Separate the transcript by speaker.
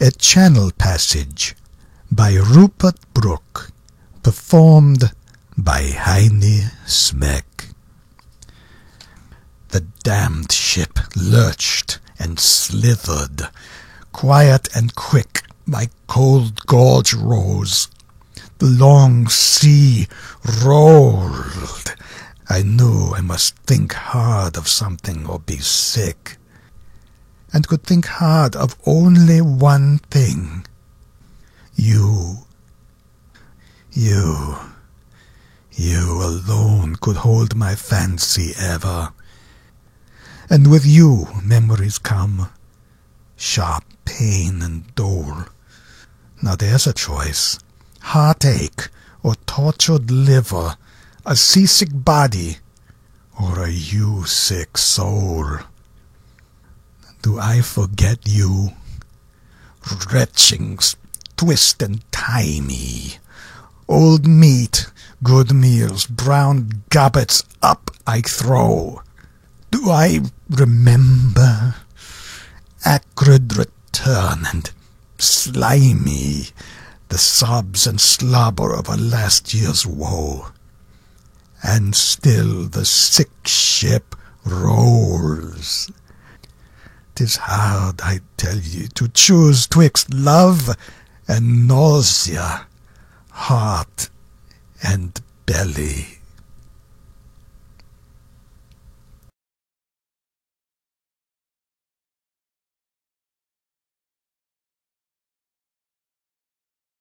Speaker 1: A Channel Passage by Rupert Brooke, performed by Heine Smeck. The damned ship lurched and slithered. Quiet and quick my cold gorge rose. The long sea rolled. I knew I must think hard of something or be sick and could think hard of only one thing. You. You. You alone could hold my fancy ever. And with you memories come, sharp pain and dole. Now there's a choice, heartache or tortured liver, a seasick body or a you-sick soul. Do I forget you? Retchings twist and tie me. Old meat, good meals, brown gobbets up I throw. Do I remember? Acrid return and slimy, the sobs and slobber of a last year's woe. And still the sick ship rolls 'Tis hard, I tell ye, to choose twixt love and nausea, heart and belly.